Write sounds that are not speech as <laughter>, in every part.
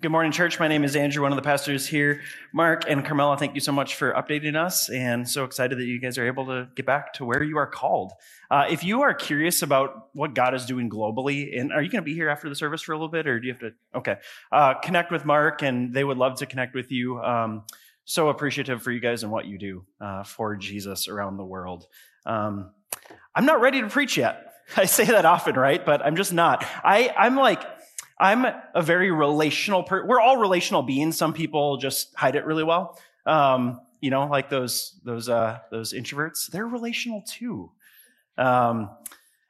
Good morning, church. My name is Andrew, one of the pastors here. Mark and Carmela, thank you so much for updating us, and so excited that you guys are able to get back to where you are called. Uh, if you are curious about what God is doing globally, and are you going to be here after the service for a little bit, or do you have to? Okay, uh, connect with Mark, and they would love to connect with you. Um, so appreciative for you guys and what you do uh, for Jesus around the world. Um, I'm not ready to preach yet. <laughs> I say that often, right? But I'm just not. I, I'm like I'm a very relational per, we're all relational beings. Some people just hide it really well. Um, you know, like those, those, uh, those introverts, they're relational too. Um,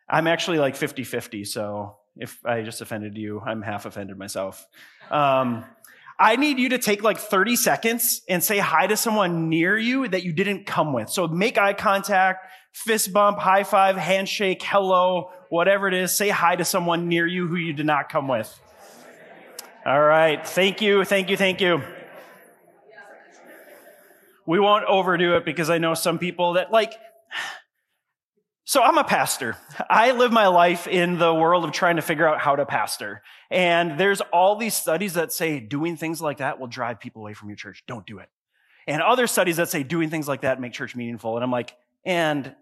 I'm actually like 50 50. So if I just offended you, I'm half offended myself. Um, I need you to take like 30 seconds and say hi to someone near you that you didn't come with. So make eye contact, fist bump, high five, handshake, hello, whatever it is, say hi to someone near you who you did not come with. All right. Thank you. Thank you. Thank you. We won't overdo it because I know some people that like, so I'm a pastor. I live my life in the world of trying to figure out how to pastor. And there's all these studies that say doing things like that will drive people away from your church. Don't do it. And other studies that say doing things like that make church meaningful. And I'm like, and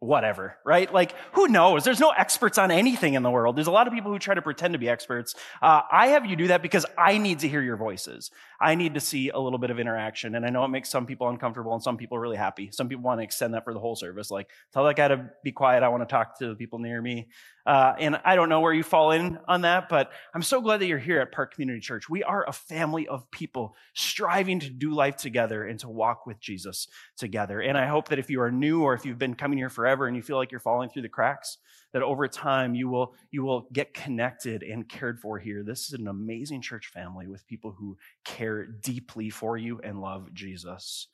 whatever, right? Like, who knows? There's no experts on anything in the world. There's a lot of people who try to pretend to be experts. Uh, I have you do that because I need to hear your voices. I need to see a little bit of interaction. And I know it makes some people uncomfortable and some people really happy. Some people want to extend that for the whole service. Like, tell that guy to be quiet. I want to talk to the people near me. Uh, and I don't know where you fall in on that, but I'm so glad that you're here at Park Community Church. We are a family of people striving to do life together and to walk with Jesus together. And I hope that if you are new or if you've been coming here forever and you feel like you're falling through the cracks, that over time you will, you will get connected and cared for here. This is an amazing church family with people who care deeply for you and love Jesus.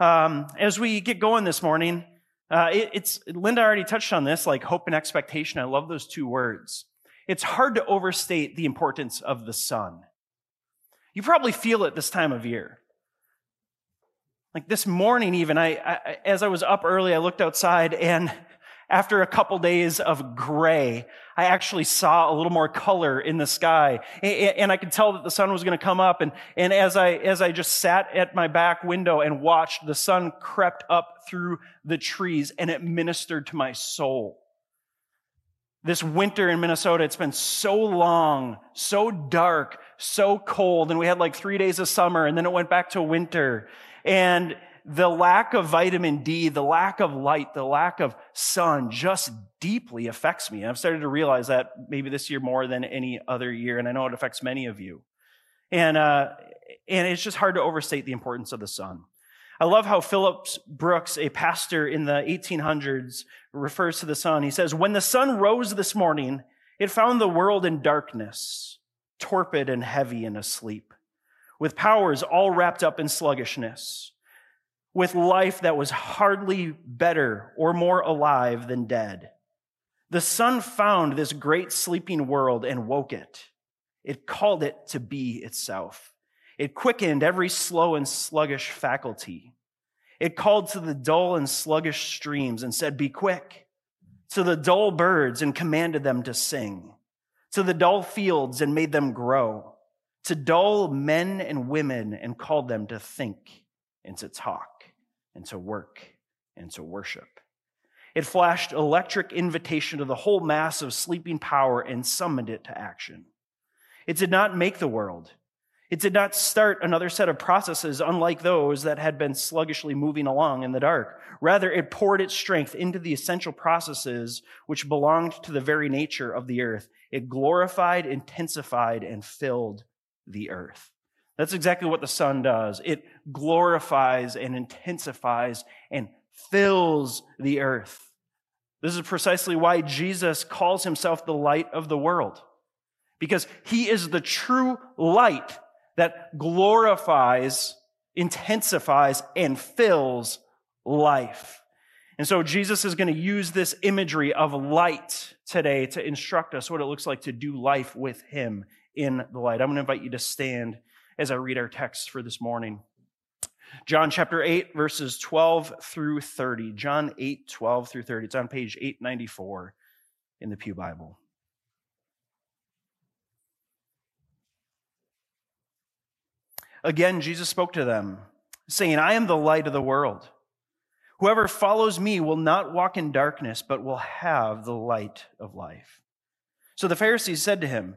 Um, as we get going this morning, uh, it, it's Linda already touched on this, like hope and expectation. I love those two words. It's hard to overstate the importance of the sun. You probably feel it this time of year. Like this morning, even I, I as I was up early, I looked outside and after a couple days of gray, I actually saw a little more color in the sky. And I could tell that the sun was going to come up. And, and as I, as I just sat at my back window and watched, the sun crept up through the trees and it ministered to my soul. This winter in Minnesota, it's been so long, so dark, so cold. And we had like three days of summer and then it went back to winter. And the lack of vitamin D, the lack of light, the lack of sun just deeply affects me. And I've started to realize that maybe this year more than any other year, and I know it affects many of you. And, uh, and it's just hard to overstate the importance of the sun. I love how Phillips Brooks, a pastor in the 1800s, refers to the sun. He says, When the sun rose this morning, it found the world in darkness, torpid and heavy and asleep, with powers all wrapped up in sluggishness with life that was hardly better or more alive than dead. The sun found this great sleeping world and woke it. It called it to be itself. It quickened every slow and sluggish faculty. It called to the dull and sluggish streams and said, Be quick. To the dull birds and commanded them to sing. To the dull fields and made them grow. To dull men and women and called them to think and to talk and to work and to worship. It flashed electric invitation to the whole mass of sleeping power and summoned it to action. It did not make the world. It did not start another set of processes unlike those that had been sluggishly moving along in the dark. Rather, it poured its strength into the essential processes which belonged to the very nature of the earth. It glorified, intensified, and filled the earth. That's exactly what the sun does. It glorifies and intensifies and fills the earth. This is precisely why Jesus calls himself the light of the world, because he is the true light that glorifies, intensifies, and fills life. And so Jesus is going to use this imagery of light today to instruct us what it looks like to do life with him in the light. I'm going to invite you to stand as I read our text for this morning. John chapter 8, verses 12 through 30. John 8, 12 through 30. It's on page 894 in the Pew Bible. Again, Jesus spoke to them, saying, I am the light of the world. Whoever follows me will not walk in darkness, but will have the light of life. So the Pharisees said to him,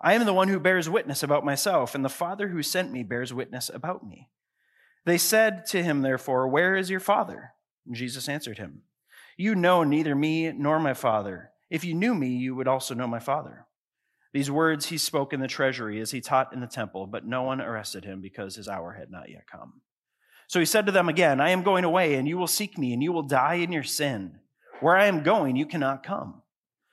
I am the one who bears witness about myself, and the Father who sent me bears witness about me. They said to him, therefore, Where is your Father? And Jesus answered him, You know neither me nor my Father. If you knew me, you would also know my Father. These words he spoke in the treasury as he taught in the temple, but no one arrested him because his hour had not yet come. So he said to them again, I am going away, and you will seek me, and you will die in your sin. Where I am going, you cannot come.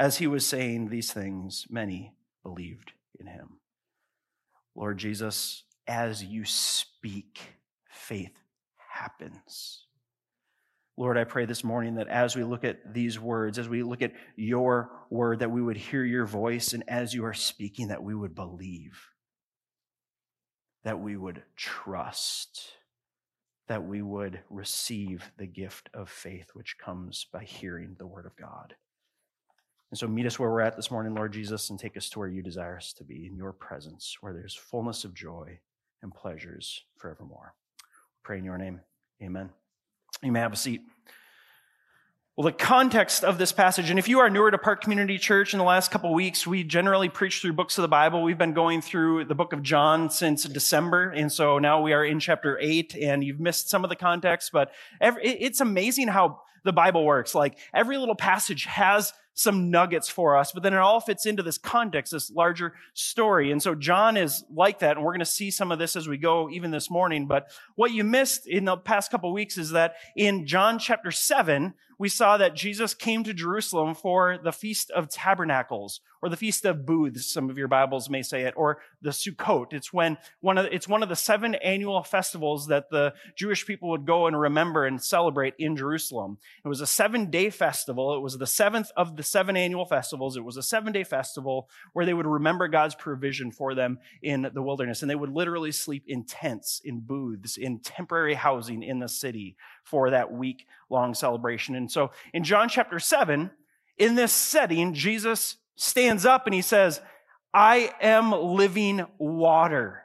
As he was saying these things, many believed in him. Lord Jesus, as you speak, faith happens. Lord, I pray this morning that as we look at these words, as we look at your word, that we would hear your voice, and as you are speaking, that we would believe, that we would trust that we would receive the gift of faith, which comes by hearing the word of God. And so meet us where we're at this morning, Lord Jesus, and take us to where you desire us to be in your presence, where there's fullness of joy and pleasures forevermore. Pray in your name. Amen. You may have a seat. Well, the context of this passage, and if you are newer to Park Community Church in the last couple weeks, we generally preach through books of the Bible. We've been going through the book of John since December, and so now we are in chapter 8, and you've missed some of the context, but every, it's amazing how the Bible works. Like every little passage has some nuggets for us, but then it all fits into this context, this larger story. And so John is like that, and we're going to see some of this as we go even this morning. But what you missed in the past couple weeks is that in John chapter 7, we saw that Jesus came to Jerusalem for the Feast of Tabernacles, or the Feast of Booths, some of your Bibles may say it, or the Sukkot. It's when one of, it's one of the seven annual festivals that the Jewish people would go and remember and celebrate in Jerusalem. It was a seven day festival. It was the seventh of the seven annual festivals. It was a seven day festival where they would remember God's provision for them in the wilderness. And they would literally sleep in tents, in booths, in temporary housing in the city for that week long celebration. And so in John chapter seven, in this setting, Jesus stands up and he says, I am living water.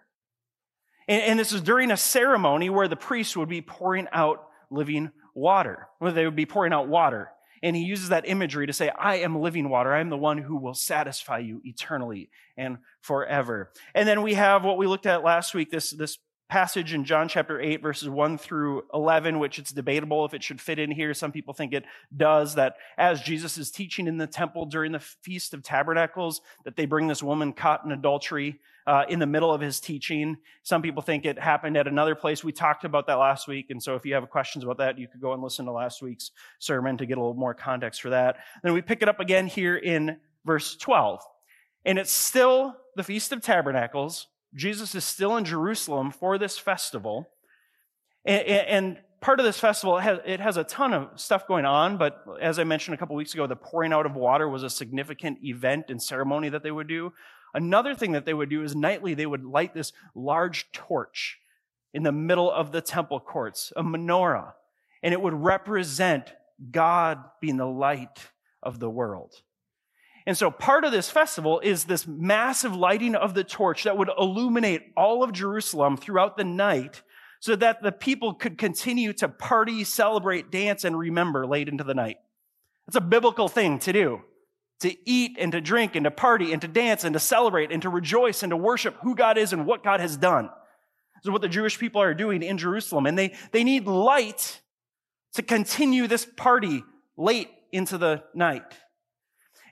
And, and, this is during a ceremony where the priest would be pouring out living water, where they would be pouring out water. And he uses that imagery to say, I am living water. I am the one who will satisfy you eternally and forever. And then we have what we looked at last week, this, this passage in John chapter 8, verses 1 through 11, which it's debatable if it should fit in here. Some people think it does, that as Jesus is teaching in the temple during the Feast of Tabernacles, that they bring this woman caught in adultery uh, in the middle of his teaching. Some people think it happened at another place. We talked about that last week. And so if you have questions about that, you could go and listen to last week's sermon to get a little more context for that. Then we pick it up again here in verse 12. And it's still the Feast of Tabernacles. Jesus is still in Jerusalem for this festival. And, part of this festival, it has, a ton of stuff going on, but as I mentioned a couple weeks ago, the pouring out of water was a significant event and ceremony that they would do. Another thing that they would do is nightly they would light this large torch in the middle of the temple courts, a menorah. and it would represent God being the light of the world. And so part of this festival is this massive lighting of the torch that would illuminate all of Jerusalem throughout the night so that the people could continue to party, celebrate, dance, and remember late into the night. It's a biblical thing to do. To eat and to drink and to party and to dance and to celebrate and to rejoice and to worship who God is and what God has done. This is what the Jewish people are doing in Jerusalem. And they, they need light to continue this party late into the night.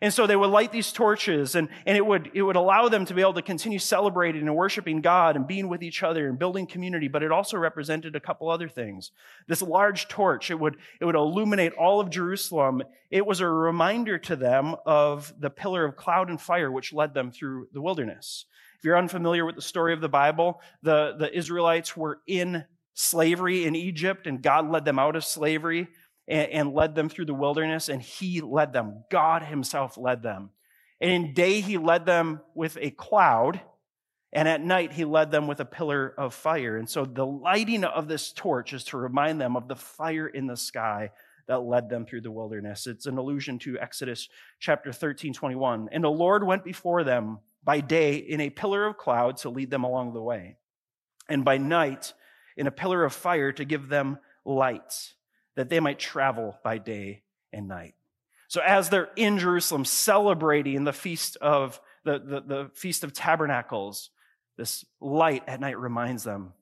And so they would light these torches and, and it would, it would allow them to be able to continue celebrating and worshiping God and being with each other and building community. But it also represented a couple other things. This large torch, it would, it would illuminate all of Jerusalem. It was a reminder to them of the pillar of cloud and fire, which led them through the wilderness. If you're unfamiliar with the story of the Bible, the, the Israelites were in slavery in Egypt and God led them out of slavery and, and led them through the wilderness, and he led them. God himself led them. And in day, he led them with a cloud, and at night, he led them with a pillar of fire. And so the lighting of this torch is to remind them of the fire in the sky that led them through the wilderness. It's an allusion to Exodus chapter 13, 21. And the Lord went before them by day in a pillar of cloud to lead them along the way, and by night in a pillar of fire to give them light that they might travel by day and night. So as they're in Jerusalem celebrating the feast of the, the, the feast of tabernacles, this light at night reminds them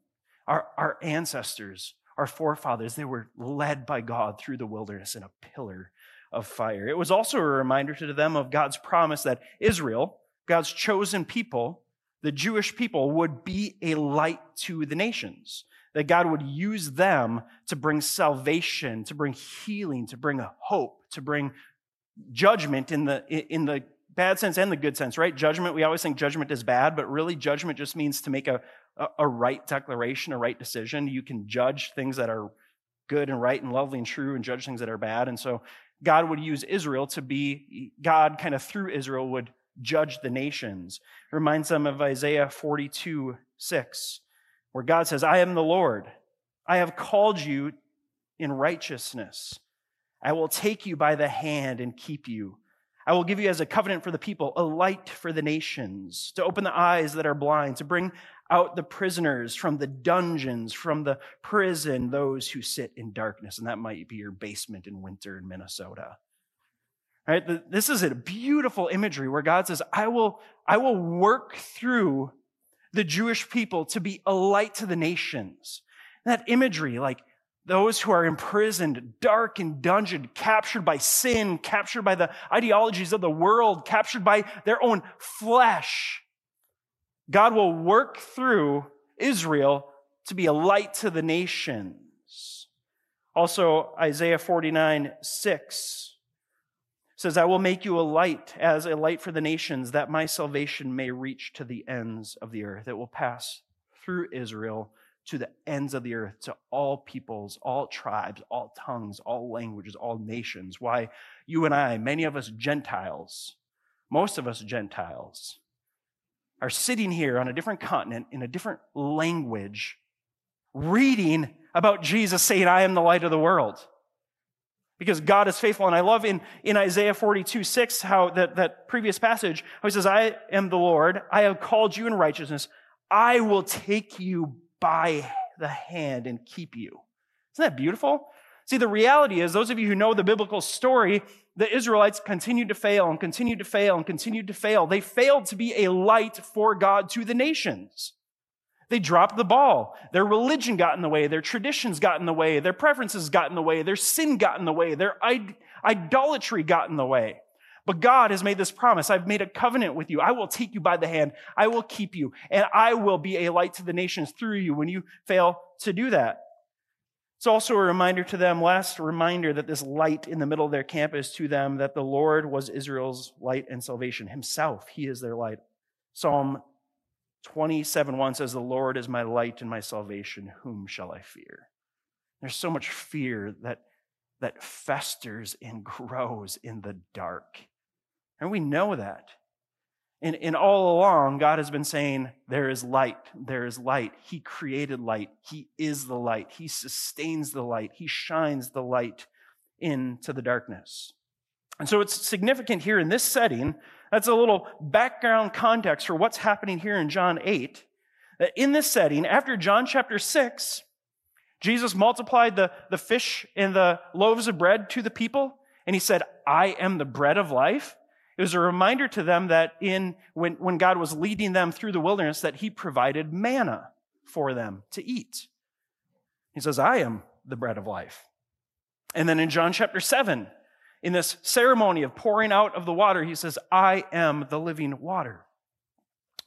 our, our ancestors, our forefathers, they were led by God through the wilderness in a pillar of fire. It was also a reminder to them of God's promise that Israel, God's chosen people, the Jewish people, would be a light to the nations that God would use them to bring salvation, to bring healing, to bring hope, to bring judgment in the, in the bad sense and the good sense, right? Judgment, we always think judgment is bad, but really judgment just means to make a, a, right declaration, a right decision. You can judge things that are good and right and lovely and true and judge things that are bad. And so God would use Israel to be, God kind of through Israel would judge the nations. It reminds them of Isaiah 42, 6 where God says, I am the Lord. I have called you in righteousness. I will take you by the hand and keep you. I will give you as a covenant for the people, a light for the nations, to open the eyes that are blind, to bring out the prisoners from the dungeons, from the prison, those who sit in darkness. And that might be your basement in winter in Minnesota. Right? This is a beautiful imagery where God says, I will, I will work through the Jewish people to be a light to the nations. That imagery, like those who are imprisoned, dark and dungeon, captured by sin, captured by the ideologies of the world, captured by their own flesh. God will work through Israel to be a light to the nations. Also, Isaiah 49, 6 says, I will make you a light as a light for the nations, that my salvation may reach to the ends of the earth. It will pass through Israel to the ends of the earth, to all peoples, all tribes, all tongues, all languages, all nations. Why you and I, many of us Gentiles, most of us Gentiles, are sitting here on a different continent in a different language, reading about Jesus saying, I am the light of the world because God is faithful. And I love in, in Isaiah 42, 6, how that, that previous passage, how he says, I am the Lord. I have called you in righteousness. I will take you by the hand and keep you. Isn't that beautiful? See, the reality is, those of you who know the biblical story, the Israelites continued to fail and continued to fail and continued to fail. They failed to be a light for God to the nations. They dropped the ball. Their religion got in the way. Their traditions got in the way. Their preferences got in the way. Their sin got in the way. Their idolatry got in the way. But God has made this promise. I've made a covenant with you. I will take you by the hand. I will keep you and I will be a light to the nations through you when you fail to do that. It's also a reminder to them, last reminder that this light in the middle of their camp is to them that the Lord was Israel's light and salvation himself. He is their light. Psalm 27 1 says, The Lord is my light and my salvation. Whom shall I fear? There's so much fear that, that festers and <laughs> grows in the dark. And we know that. And, and all along, God has been saying, There is light. There is light. He created light. He is the light. He sustains the light. He shines the light into the darkness. And so it's significant here in this setting. That's a little background context for what's happening here in John 8. In this setting, after John chapter 6, Jesus multiplied the, the fish and the loaves of bread to the people, and he said, I am the bread of life. It was a reminder to them that in when, when God was leading them through the wilderness, that He provided manna for them to eat. He says, I am the bread of life. And then in John chapter 7, in this ceremony of pouring out of the water, he says, I am the living water.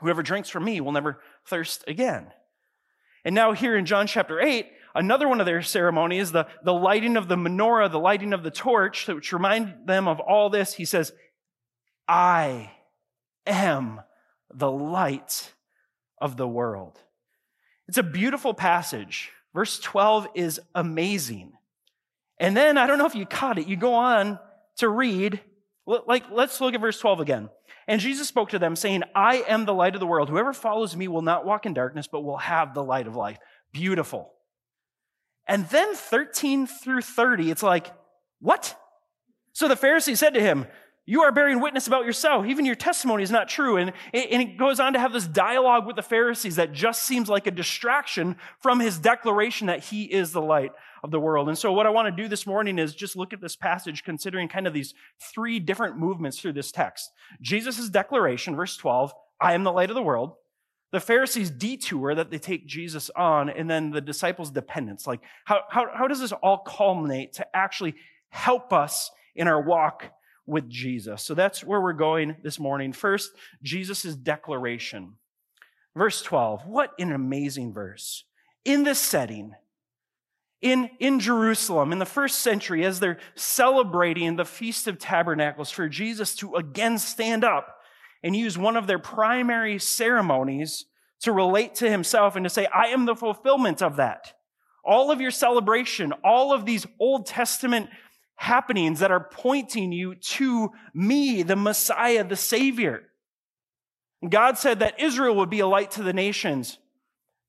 Whoever drinks from me will never thirst again. And now, here in John chapter 8, another one of their ceremonies, the, the lighting of the menorah, the lighting of the torch, which remind them of all this, he says, I am the light of the world. It's a beautiful passage. Verse 12 is amazing. And then, I don't know if you caught it, you go on to read, like, let's look at verse 12 again. And Jesus spoke to them, saying, I am the light of the world. Whoever follows me will not walk in darkness, but will have the light of life. Beautiful. And then 13 through 30, it's like, what? So the Pharisees said to him, you are bearing witness about yourself. Even your testimony is not true. And, and it goes on to have this dialogue with the Pharisees that just seems like a distraction from his declaration that he is the light of the world. And so, what I want to do this morning is just look at this passage, considering kind of these three different movements through this text Jesus' declaration, verse 12, I am the light of the world. The Pharisees' detour that they take Jesus on, and then the disciples' dependence. Like, how, how, how does this all culminate to actually help us in our walk with Jesus. So that's where we're going this morning. First, Jesus' declaration. Verse 12. What an amazing verse. In this setting, in, in Jerusalem in the first century, as they're celebrating the Feast of Tabernacles, for Jesus to again stand up and use one of their primary ceremonies to relate to himself and to say, I am the fulfillment of that. All of your celebration, all of these Old Testament happenings that are pointing you to me, the Messiah, the Savior. God said that Israel would be a light to the nations.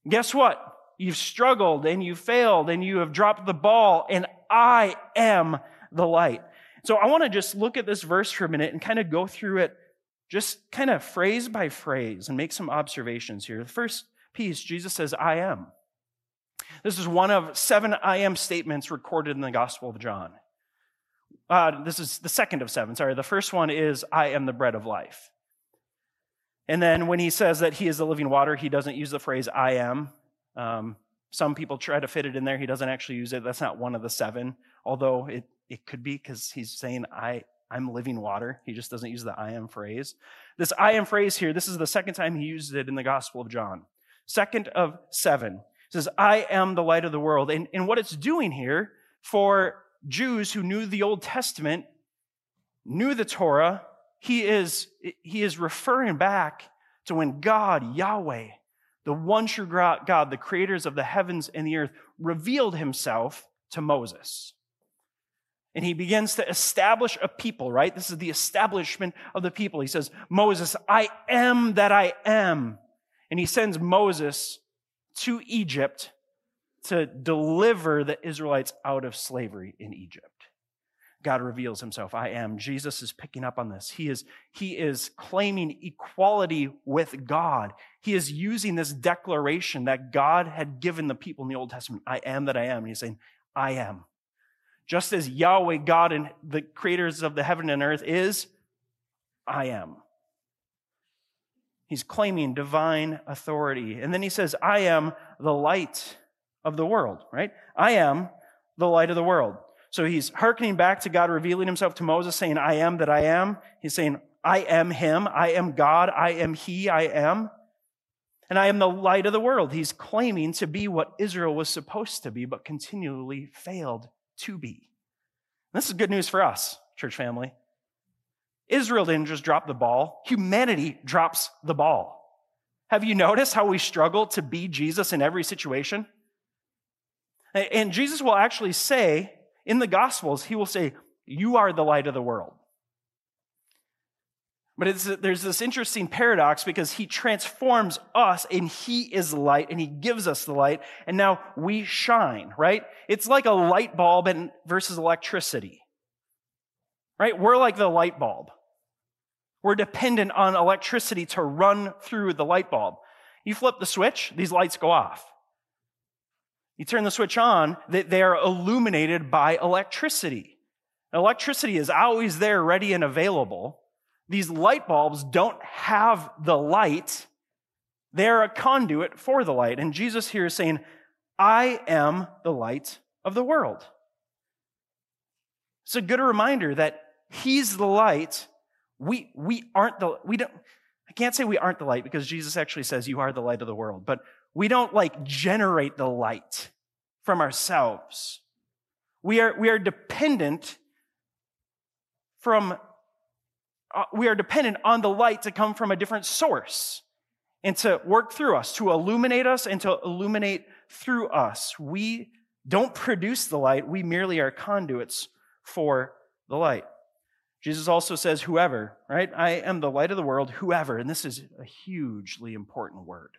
Guess what? You've struggled and you failed and you have dropped the ball, and I am the light. So I want to just look at this verse for a minute and kind of go through it just kind of phrase by phrase and make some observations here. The first piece, Jesus says, I am. This is one of seven I am statements recorded in the Gospel of John. Uh, this is the second of seven, sorry. The first one is, I am the bread of life. And then when he says that he is the living water, he doesn't use the phrase I am. Um, some people try to fit it in there. He doesn't actually use it. That's not one of the seven, although it, it could be because he's saying, I, I'm living water. He just doesn't use the I am phrase. This I am phrase here, this is the second time he used it in the Gospel of John. Second of seven. It says, I am the light of the world. And, and what it's doing here for Jews who knew the Old Testament, knew the Torah, he is, he is referring back to when God, Yahweh, the one true God, the creators of the heavens and the earth, revealed himself to Moses. And he begins to establish a people, right? This is the establishment of the people. He says, Moses, I am that I am. And he sends Moses to Egypt to deliver the Israelites out of slavery in Egypt. God reveals himself. I am. Jesus is picking up on this. He is, he is claiming equality with God. He is using this declaration that God had given the people in the Old Testament I am that I am. And he's saying, I am. Just as Yahweh, God, and the creators of the heaven and earth is, I am. He's claiming divine authority. And then he says, I am the light of the world, right? I am the light of the world. So he's hearkening back to God revealing himself to Moses, saying, I am that I am. He's saying, I am him. I am God. I am he. I am. And I am the light of the world. He's claiming to be what Israel was supposed to be, but continually failed to be. This is good news for us, church family. Israel didn't just drop the ball, humanity drops the ball. Have you noticed how we struggle to be Jesus in every situation? And Jesus will actually say in the Gospels, he will say, You are the light of the world. But there's this interesting paradox because he transforms us and he is light and he gives us the light and now we shine, right? It's like a light bulb and versus electricity, right? We're like the light bulb. We're dependent on electricity to run through the light bulb. You flip the switch, these lights go off. You turn the switch on, they are illuminated by electricity. Electricity is always there, ready and available. These light bulbs don't have the light. They're a conduit for the light. And Jesus here is saying, I am the light of the world. It's a good reminder that He's the light. We, we aren't the, we don't, I can't say we aren't the light because Jesus actually says you are the light of the world, but we don't like generate the light from ourselves. We are, we are dependent from uh, we are dependent on the light to come from a different source and to work through us, to illuminate us and to illuminate through us. We don't produce the light, we merely are conduits for the light. Jesus also says, whoever, right? I am the light of the world, whoever. And this is a hugely important word.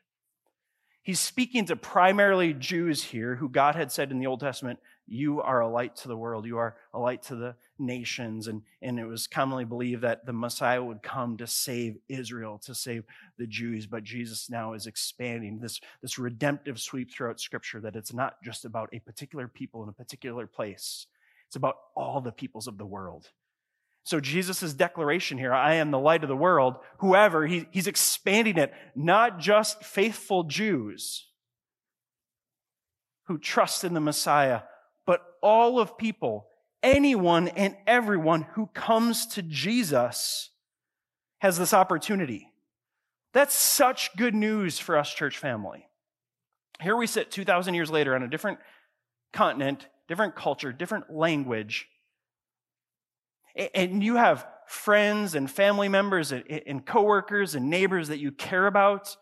He's speaking to primarily Jews here who God had said in the Old Testament, You are a light to the world. You are a light to the nations. And, and it was commonly believed that the Messiah would come to save Israel, to save the Jews. But Jesus now is expanding this, this redemptive sweep throughout Scripture that it's not just about a particular people in a particular place, it's about all the peoples of the world. So Jesus' declaration here, I am the light of the world, whoever, he, he's expanding it, not just faithful Jews who trust in the Messiah, but all of people, anyone and everyone who comes to Jesus has this opportunity. That's such good news for us, church family. Here we sit 2,000 years later on a different continent, different culture, different language, and you have friends and family members and coworkers and neighbors that you care about,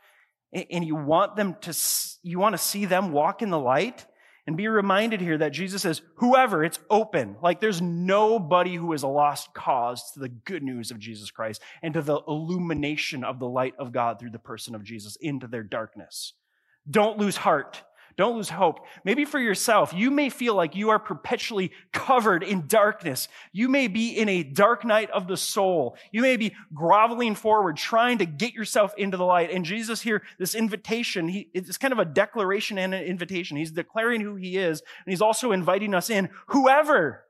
and you want them to, you want to see them walk in the light, and be reminded here that Jesus says, whoever, it's open. Like there's nobody who is a lost cause to the good news of Jesus Christ and to the illumination of the light of God through the person of Jesus into their darkness. Don't lose heart. Don't lose hope. Maybe for yourself, you may feel like you are perpetually covered in darkness. You may be in a dark night of the soul. You may be groveling forward, trying to get yourself into the light. And Jesus here, this invitation, he, it's kind of a declaration and an invitation. He's declaring who he is, and he's also inviting us in. Whoever,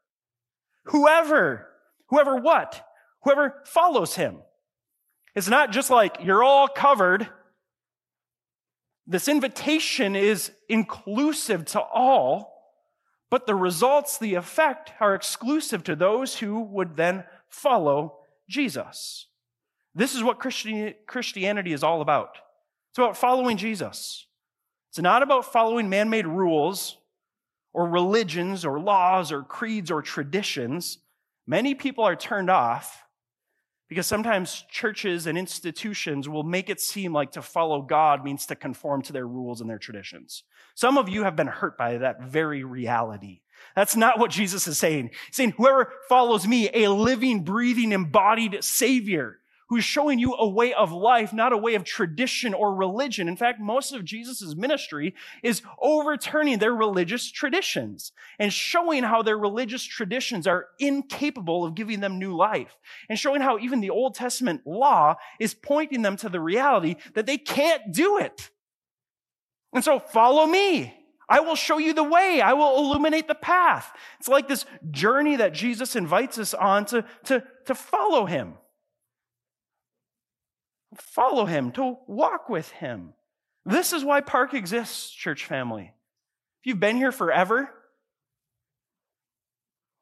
whoever, whoever what? Whoever follows him. It's not just like you're all covered this invitation is inclusive to all, but the results, the effect, are exclusive to those who would then follow Jesus. This is what Christianity is all about. It's about following Jesus. It's not about following man made rules or religions or laws or creeds or traditions. Many people are turned off because sometimes churches and institutions will make it seem like to follow God means to conform to their rules and their traditions. Some of you have been hurt by that very reality. That's not what Jesus is saying. He's saying, whoever follows me, a living, breathing, embodied Savior, who's showing you a way of life, not a way of tradition or religion. In fact, most of Jesus' ministry is overturning their religious traditions and showing how their religious traditions are incapable of giving them new life and showing how even the Old Testament law is pointing them to the reality that they can't do it. And so follow me. I will show you the way. I will illuminate the path. It's like this journey that Jesus invites us on to, to, to follow him follow him, to walk with him. This is why Park exists, church family. If you've been here forever,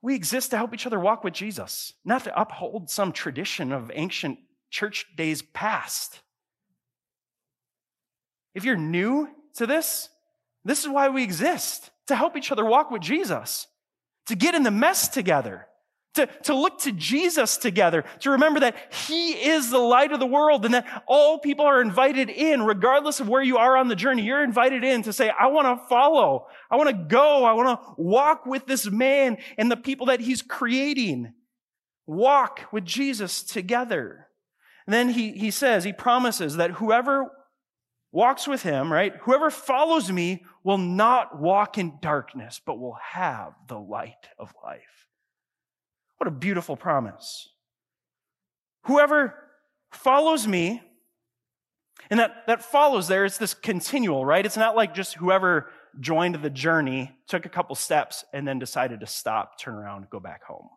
we exist to help each other walk with Jesus, not to uphold some tradition of ancient church days past. If you're new to this, this is why we exist to help each other walk with Jesus, to get in the mess together, to, to look to Jesus together, to remember that He is the light of the world and that all people are invited in, regardless of where you are on the journey. You're invited in to say, I want to follow. I want to go. I want to walk with this man and the people that He's creating. Walk with Jesus together. And then he, he says, he promises that whoever walks with him, right? Whoever follows me will not walk in darkness, but will have the light of life. What a beautiful promise. Whoever follows me, and that, that follows there, it's this continual, right? It's not like just whoever joined the journey, took a couple steps, and then decided to stop, turn around, go back home.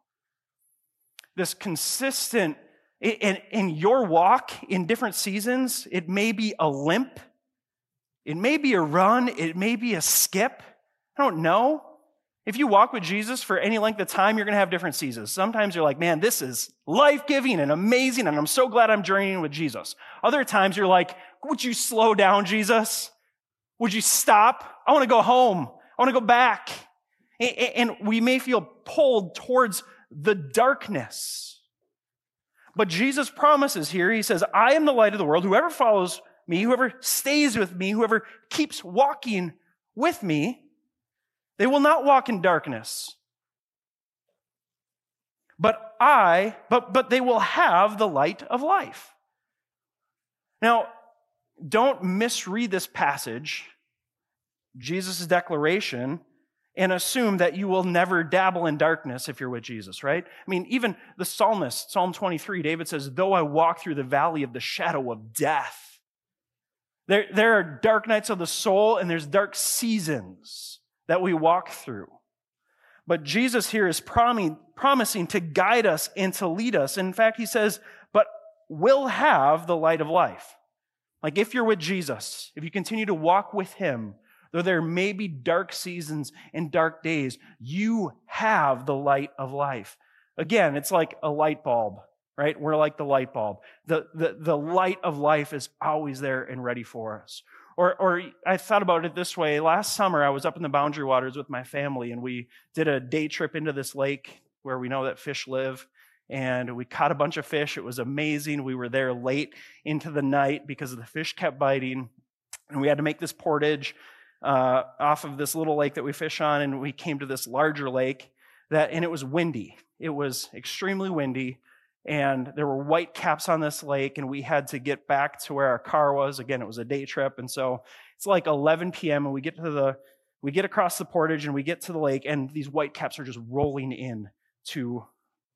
This consistent in, in your walk in different seasons, it may be a limp, it may be a run, it may be a skip. I don't know. If you walk with Jesus for any length of time, you're going to have different seasons. Sometimes you're like, man, this is life giving and amazing, and I'm so glad I'm journeying with Jesus. Other times you're like, would you slow down, Jesus? Would you stop? I want to go home. I want to go back. And we may feel pulled towards the darkness. But Jesus promises here, he says, I am the light of the world. Whoever follows me, whoever stays with me, whoever keeps walking with me, they will not walk in darkness. But I, but, but they will have the light of life. Now, don't misread this passage, Jesus' declaration, and assume that you will never dabble in darkness if you're with Jesus, right? I mean, even the psalmist, Psalm 23, David says, Though I walk through the valley of the shadow of death, there, there are dark nights of the soul and there's dark seasons that we walk through. But Jesus here is promising, to guide us and to lead us. In fact, he says, But we'll have the light of life. Like if you're with Jesus, if you continue to walk with him, Though there may be dark seasons and dark days, you have the light of life. Again, it's like a light bulb, right? We're like the light bulb. The, the, the light of life is always there and ready for us. Or, or I thought about it this way. Last summer, I was up in the boundary waters with my family, and we did a day trip into this lake where we know that fish live. And we caught a bunch of fish. It was amazing. We were there late into the night because the fish kept biting. And we had to make this portage uh, off of this little lake that we fish on, and we came to this larger lake that, and it was windy. It was extremely windy, and there were white caps on this lake, and we had to get back to where our car was. Again, it was a day trip, and so it's like 11 p.m. and we get to the we get across the portage and we get to the lake, and these white caps are just rolling in to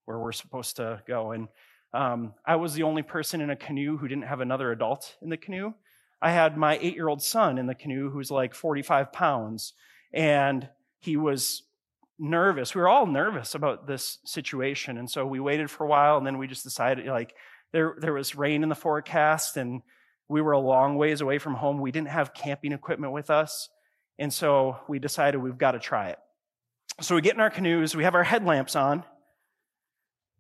where we're supposed to go. And um, I was the only person in a canoe who didn't have another adult in the canoe. I had my eight year old son in the canoe who's like 45 pounds, and he was nervous. We were all nervous about this situation. And so we waited for a while, and then we just decided like there, there was rain in the forecast, and we were a long ways away from home. We didn't have camping equipment with us. And so we decided we've got to try it. So we get in our canoes, we have our headlamps on,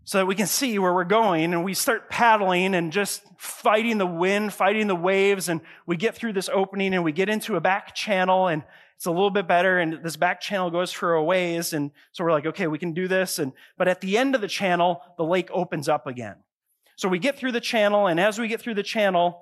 so that we can see where we're going and we start paddling and just fighting the wind, fighting the waves. And we get through this opening and we get into a back channel and it's a little bit better. And this back channel goes for a ways. And so we're like, okay, we can do this. And, but at the end of the channel, the lake opens up again. So we get through the channel. And as we get through the channel,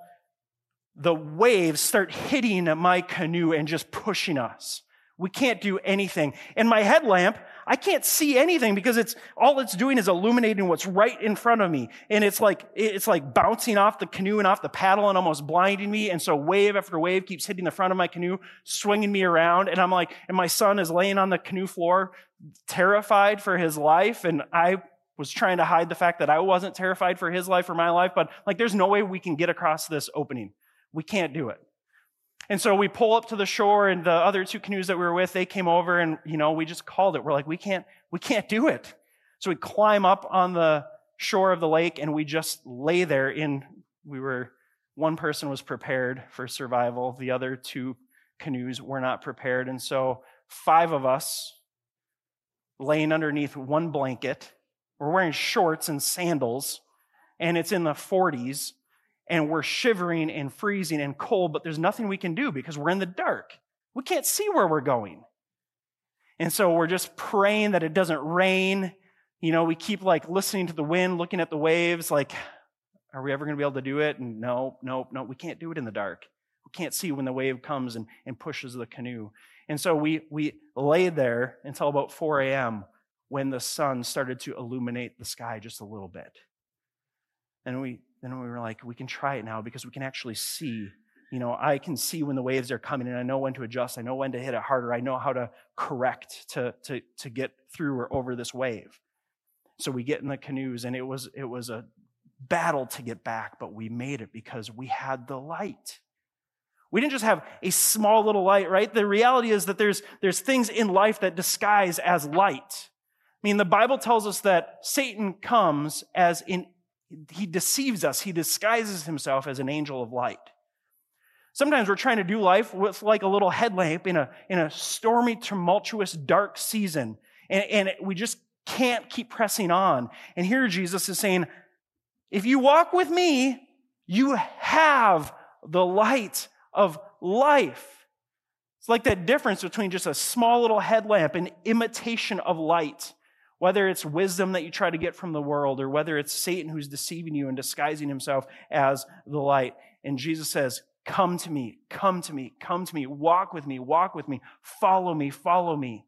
the waves start hitting my canoe and just pushing us. We can't do anything. And my headlamp, I can't see anything because it's all it's doing is illuminating what's right in front of me. And it's like, it's like bouncing off the canoe and off the paddle and almost blinding me. And so wave after wave keeps hitting the front of my canoe, swinging me around. And I'm like, and my son is laying on the canoe floor, terrified for his life. And I was trying to hide the fact that I wasn't terrified for his life or my life, but like, there's no way we can get across this opening. We can't do it. And so we pull up to the shore and the other two canoes that we were with, they came over and, you know, we just called it. We're like, we can't, we can't do it. So we climb up on the shore of the lake and we just lay there in, we were, one person was prepared for survival. The other two canoes were not prepared. And so five of us laying underneath one blanket. We're wearing shorts and sandals and it's in the 40s and we're shivering and freezing and cold, but there's nothing we can do because we're in the dark. We can't see where we're going. And so we're just praying that it doesn't rain. You know, we keep like listening to the wind, looking at the waves, like, are we ever going to be able to do it? And no, no, no, we can't do it in the dark. We can't see when the wave comes and, and pushes the canoe. And so we, we lay there until about 4 a.m. when the sun started to illuminate the sky just a little bit. And we then we were like, we can try it now because we can actually see. You know, I can see when the waves are coming and I know when to adjust. I know when to hit it harder. I know how to correct to, to, to get through or over this wave. So we get in the canoes and it was, it was a battle to get back, but we made it because we had the light. We didn't just have a small little light, right? The reality is that there's, there's things in life that disguise as light. I mean, the Bible tells us that Satan comes as in, he deceives us. He disguises himself as an angel of light. Sometimes we're trying to do life with like a little headlamp in a, in a stormy, tumultuous, dark season. And, and we just can't keep pressing on. And here Jesus is saying, if you walk with me, you have the light of life. It's like that difference between just a small little headlamp and imitation of light. Whether it's wisdom that you try to get from the world or whether it's Satan who's deceiving you and disguising himself as the light. And Jesus says, Come to me, come to me, come to me, walk with me, walk with me, follow me, follow me.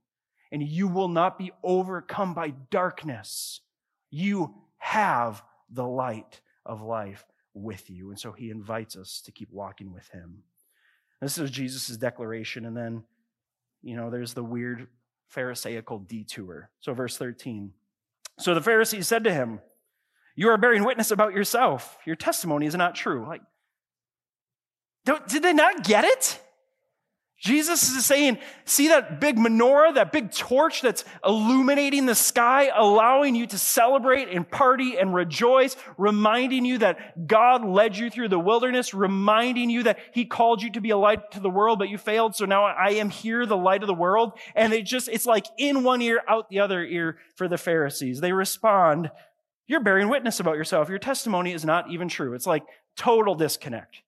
And you will not be overcome by darkness. You have the light of life with you. And so he invites us to keep walking with him. This is Jesus' declaration. And then, you know, there's the weird Pharisaical detour. So, verse 13. So the Pharisees said to him, You are bearing witness about yourself. Your testimony is not true. Like, did they not get it? Jesus is saying, see that big menorah, that big torch that's illuminating the sky, allowing you to celebrate and party and rejoice, reminding you that God led you through the wilderness, reminding you that He called you to be a light to the world, but you failed. So now I am here, the light of the world. And it just, it's like in one ear, out the other ear for the Pharisees. They respond, you're bearing witness about yourself. Your testimony is not even true. It's like total disconnect.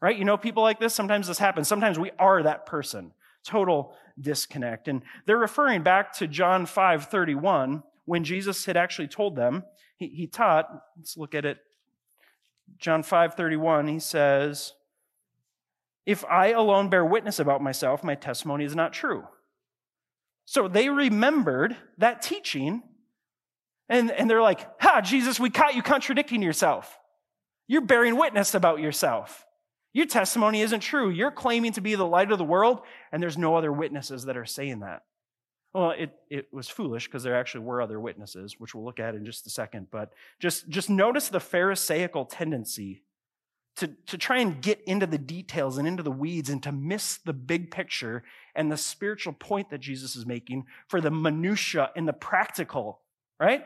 Right? You know people like this? Sometimes this happens. Sometimes we are that person. Total disconnect. And they're referring back to John 5 31 when Jesus had actually told them, he, he taught, let's look at it. John 5 31, he says, If I alone bear witness about myself, my testimony is not true. So they remembered that teaching, and, and they're like, Ha, Jesus, we caught you contradicting yourself. You're bearing witness about yourself. Your testimony isn't true. You're claiming to be the light of the world, and there's no other witnesses that are saying that. Well, it, it was foolish because there actually were other witnesses, which we'll look at in just a second. But just, just notice the Pharisaical tendency to, to try and get into the details and into the weeds and to miss the big picture and the spiritual point that Jesus is making for the minutia and the practical, right?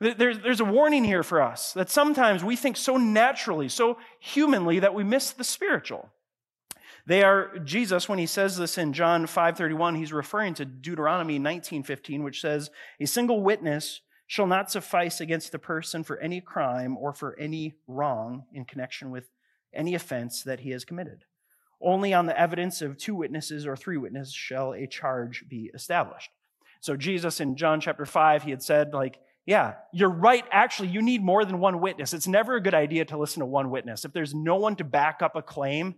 There's, there's a warning here for us that sometimes we think so naturally, so humanly that we miss the spiritual. They are Jesus when he says this in John 5:31 he's referring to Deuteronomy 19:15 which says a single witness shall not suffice against the person for any crime or for any wrong in connection with any offense that he has committed. Only on the evidence of two witnesses or three witnesses shall a charge be established. So Jesus in John chapter 5 he had said like yeah, you're right. Actually, you need more than one witness. It's never a good idea to listen to one witness. If there's no one to back up a claim,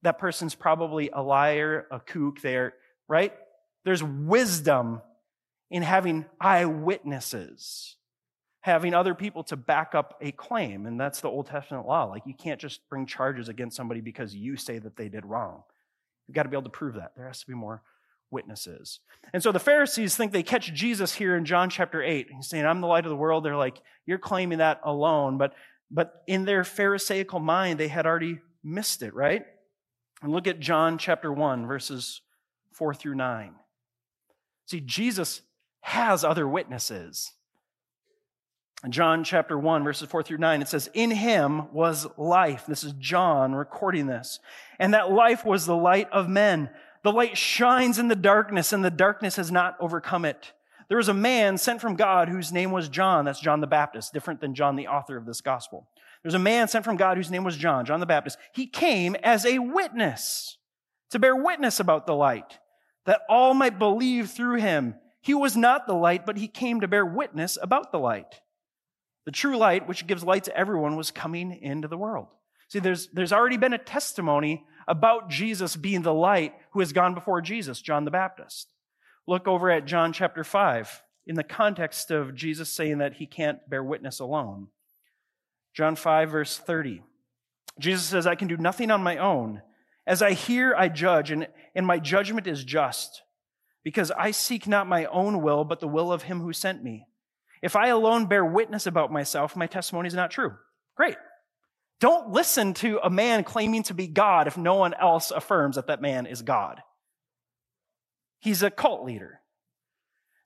that person's probably a liar, a kook there, right? There's wisdom in having eyewitnesses, having other people to back up a claim. And that's the Old Testament law. Like, you can't just bring charges against somebody because you say that they did wrong. You've got to be able to prove that. There has to be more witnesses. And so the Pharisees think they catch Jesus here in John chapter 8. He's saying, I'm the light of the world. They're like, you're claiming that alone. But, but in their Pharisaical mind, they had already missed it, right? And look at John chapter 1, verses 4 through 9. See, Jesus has other witnesses. John chapter 1, verses 4 through 9, it says, In him was life. This is John recording this. And that life was the light of men. The light shines in the darkness, and the darkness has not overcome it. There was a man sent from God whose name was John. That's John the Baptist, different than John, the author of this gospel. There's a man sent from God whose name was John, John the Baptist. He came as a witness to bear witness about the light, that all might believe through him. He was not the light, but he came to bear witness about the light. The true light, which gives light to everyone, was coming into the world. See, there's, there's already been a testimony about Jesus being the light who has gone before Jesus, John the Baptist. Look over at John chapter 5 in the context of Jesus saying that he can't bear witness alone. John 5, verse 30. Jesus says, I can do nothing on my own. As I hear, I judge, and, and my judgment is just, because I seek not my own will, but the will of him who sent me. If I alone bear witness about myself, my testimony is not true. Great. Don't listen to a man claiming to be God if no one else affirms that that man is God. He's a cult leader.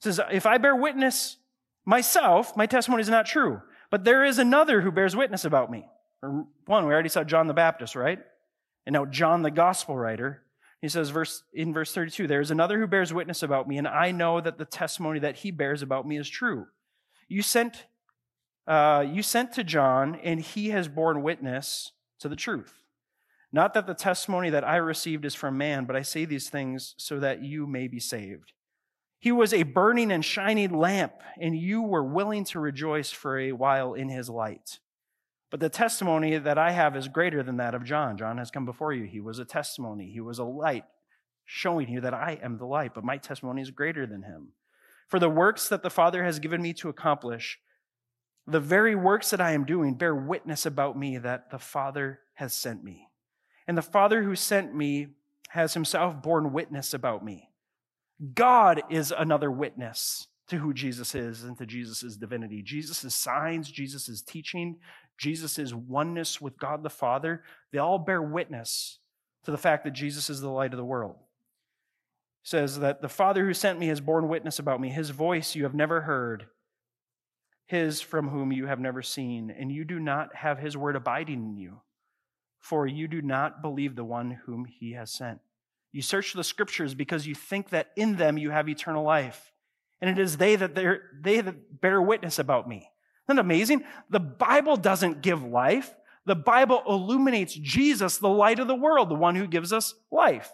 He says, if I bear witness myself, my testimony is not true. But there is another who bears witness about me. One, we already saw John the Baptist, right? And now John the gospel writer. He says verse, in verse 32, there is another who bears witness about me, and I know that the testimony that he bears about me is true. You sent, uh, you sent to John, and he has borne witness to the truth. Not that the testimony that I received is from man, but I say these things so that you may be saved. He was a burning and shining lamp, and you were willing to rejoice for a while in his light. But the testimony that I have is greater than that of John. John has come before you. He was a testimony, he was a light, showing you that I am the light, but my testimony is greater than him. For the works that the Father has given me to accomplish, the very works that I am doing bear witness about me that the Father has sent me. And the Father who sent me has himself borne witness about me. God is another witness to who Jesus is and to Jesus' divinity. Jesus' signs, Jesus' teaching, Jesus' oneness with God the Father, they all bear witness to the fact that Jesus is the light of the world. Says that the Father who sent me has borne witness about me. His voice you have never heard, his from whom you have never seen, and you do not have his word abiding in you for you do not believe the one whom he has sent. You search the scriptures because you think that in them you have eternal life. And it is they that, they that bear witness about me. Isn't that amazing? The Bible doesn't give life. The Bible illuminates Jesus, the light of the world, the one who gives us life.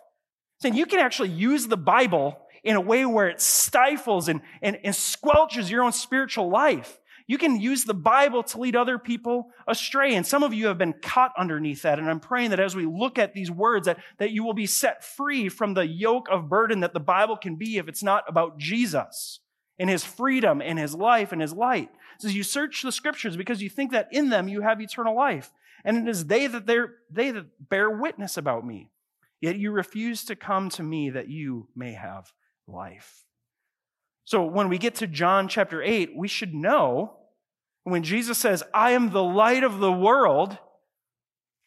Saying you can actually use the Bible in a way where it stifles and, and, and squelches your own spiritual life. You can use the Bible to lead other people astray. And some of you have been caught underneath that. And I'm praying that as we look at these words, that, that you will be set free from the yoke of burden that the Bible can be if it's not about Jesus and his freedom and his life and his light. It says you search the scriptures because you think that in them you have eternal life. And it is they that they that bear witness about me. Yet you refuse to come to me that you may have life. So when we get to John chapter 8, we should know when Jesus says, I am the light of the world,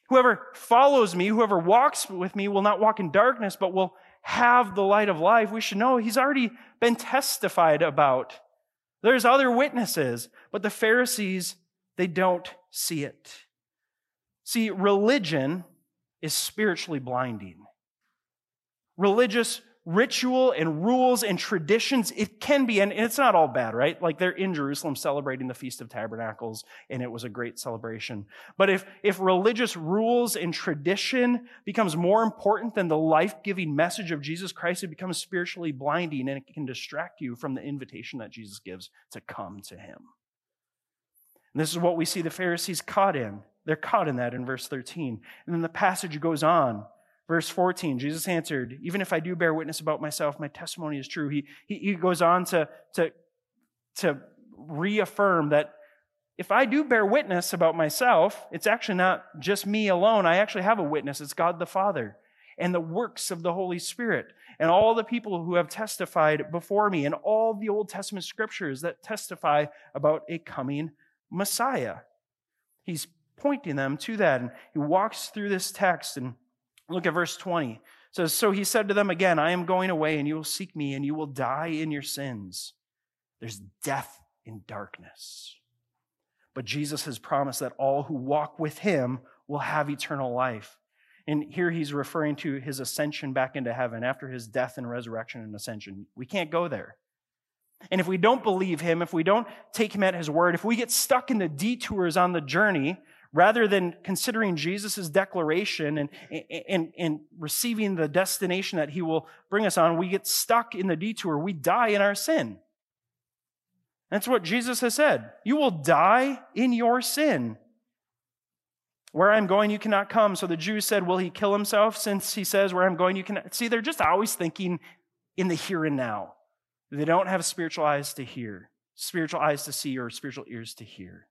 whoever follows me, whoever walks with me will not walk in darkness, but will have the light of life, we should know he's already been testified about. There's other witnesses, but the Pharisees, they don't see it. See, religion is spiritually blinding. Religious ritual and rules and traditions, it can be, and it's not all bad, right? Like they're in Jerusalem celebrating the Feast of Tabernacles, and it was a great celebration. But if, if religious rules and tradition becomes more important than the life-giving message of Jesus Christ, it becomes spiritually blinding and it can distract you from the invitation that Jesus gives to come to him. And this is what we see the Pharisees caught in. They're caught in that in verse 13. And then the passage goes on Verse 14, Jesus answered, Even if I do bear witness about myself, my testimony is true. He, he, he goes on to, to, to reaffirm that if I do bear witness about myself, it's actually not just me alone. I actually have a witness. It's God the Father and the works of the Holy Spirit and all the people who have testified before me and all the Old Testament scriptures that testify about a coming Messiah. He's pointing them to that. And he walks through this text and Look at verse 20. It says, So he said to them again, I am going away, and you will seek me, and you will die in your sins. There's death in darkness. But Jesus has promised that all who walk with him will have eternal life. And here he's referring to his ascension back into heaven after his death and resurrection and ascension. We can't go there. And if we don't believe him, if we don't take him at his word, if we get stuck in the detours on the journey, rather than considering Jesus' declaration and, and, and receiving the destination that he will bring us on, we get stuck in the detour. We die in our sin. That's what Jesus has said. You will die in your sin. Where I'm going, you cannot come. So the Jews said, Will he kill himself since he says, Where I'm going, you cannot? See, they're just always thinking in the here and now. They don't have spiritual eyes to hear, spiritual eyes to see, or spiritual ears to hear.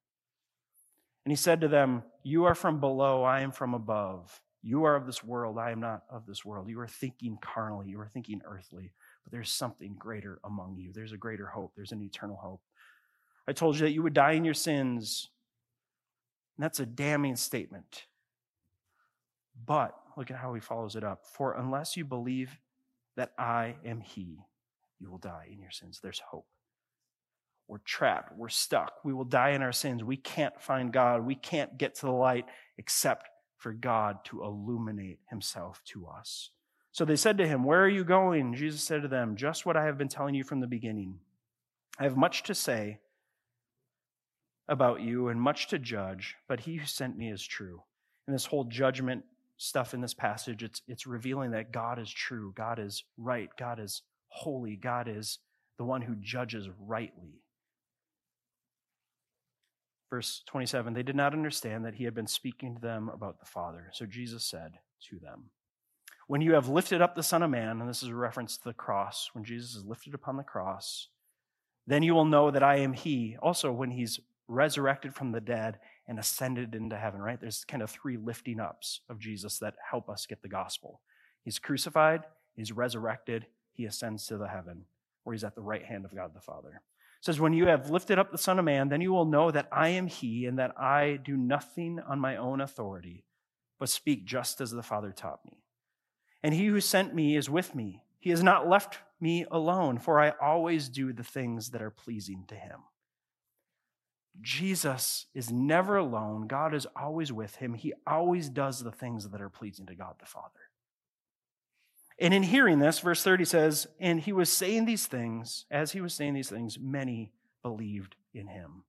And he said to them, You are from below, I am from above. You are of this world, I am not of this world. You are thinking carnally, you are thinking earthly, but there's something greater among you. There's a greater hope, there's an eternal hope. I told you that you would die in your sins. And that's a damning statement. But look at how he follows it up. For unless you believe that I am he, you will die in your sins. There's hope. We're trapped. We're stuck. We will die in our sins. We can't find God. We can't get to the light except for God to illuminate himself to us. So they said to him, Where are you going? Jesus said to them, Just what I have been telling you from the beginning. I have much to say about you and much to judge, but he who sent me is true. And this whole judgment stuff in this passage, it's, it's revealing that God is true, God is right, God is holy, God is the one who judges rightly. Verse 27 They did not understand that he had been speaking to them about the Father. So Jesus said to them, When you have lifted up the Son of Man, and this is a reference to the cross, when Jesus is lifted upon the cross, then you will know that I am he. Also, when he's resurrected from the dead and ascended into heaven, right? There's kind of three lifting ups of Jesus that help us get the gospel. He's crucified, he's resurrected, he ascends to the heaven, where he's at the right hand of God the Father. Says, When you have lifted up the Son of Man, then you will know that I am he, and that I do nothing on my own authority, but speak just as the Father taught me. And he who sent me is with me. He has not left me alone, for I always do the things that are pleasing to him. Jesus is never alone. God is always with him. He always does the things that are pleasing to God the Father. And in hearing this, verse 30 says, And he was saying these things, as he was saying these things, many believed in him.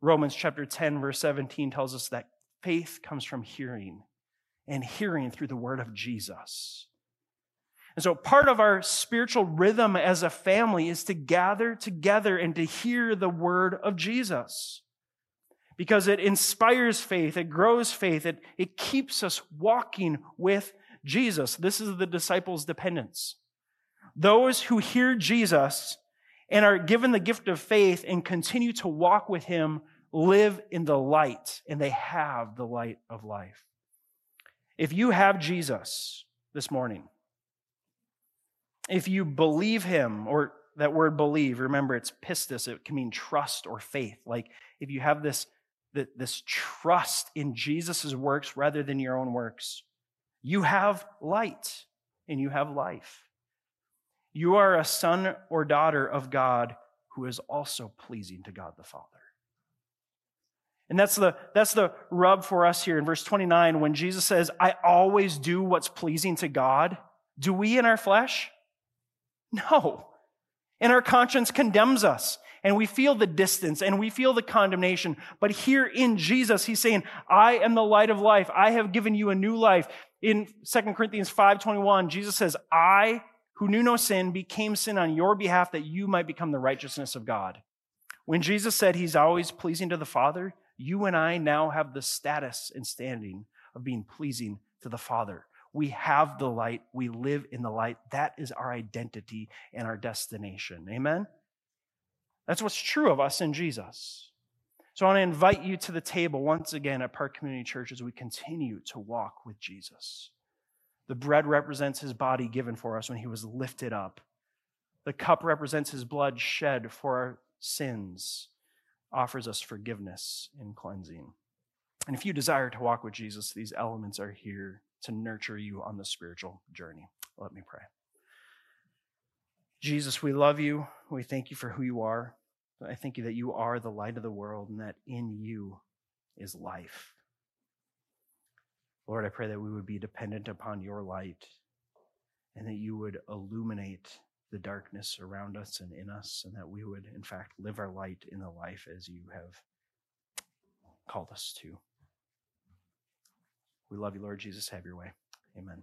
Romans chapter 10, verse 17 tells us that faith comes from hearing, and hearing through the word of Jesus. And so, part of our spiritual rhythm as a family is to gather together and to hear the word of Jesus. Because it inspires faith, it grows faith, it, it keeps us walking with Jesus. This is the disciples' dependence. Those who hear Jesus and are given the gift of faith and continue to walk with him live in the light, and they have the light of life. If you have Jesus this morning, if you believe him, or that word believe, remember it's pistis, it can mean trust or faith. Like if you have this, this trust in Jesus' works rather than your own works, you have light and you have life. You are a son or daughter of God who is also pleasing to God the Father. And that's the, that's the rub for us here in verse 29 when Jesus says, I always do what's pleasing to God. Do we in our flesh? No. And our conscience condemns us. And we feel the distance and we feel the condemnation. But here in Jesus, he's saying, I am the light of life. I have given you a new life. In 2 Corinthians 5.21, Jesus says, I, who knew no sin, became sin on your behalf that you might become the righteousness of God. When Jesus said he's always pleasing to the Father, you and I now have the status and standing of being pleasing to the Father. We have the light. We live in the light. That is our identity and our destination. Amen? That's what's true of us in Jesus. So I want to invite you to the table once again at Park Community Church as we continue to walk with Jesus. The bread represents his body given for us when he was lifted up. The cup represents his blood shed for our sins, offers us forgiveness and cleansing. And if you desire to walk with Jesus, these elements are here to nurture you on the spiritual journey. Let me pray. Jesus, we love you. We thank you for who you are. I thank you that you are the light of the world and that in you is life. Lord, I pray that we would be dependent upon your light and that you would illuminate the darkness around us and in us, and that we would, in fact, live our light in the life as you have called us to. We love you, Lord Jesus. Have your way. Amen.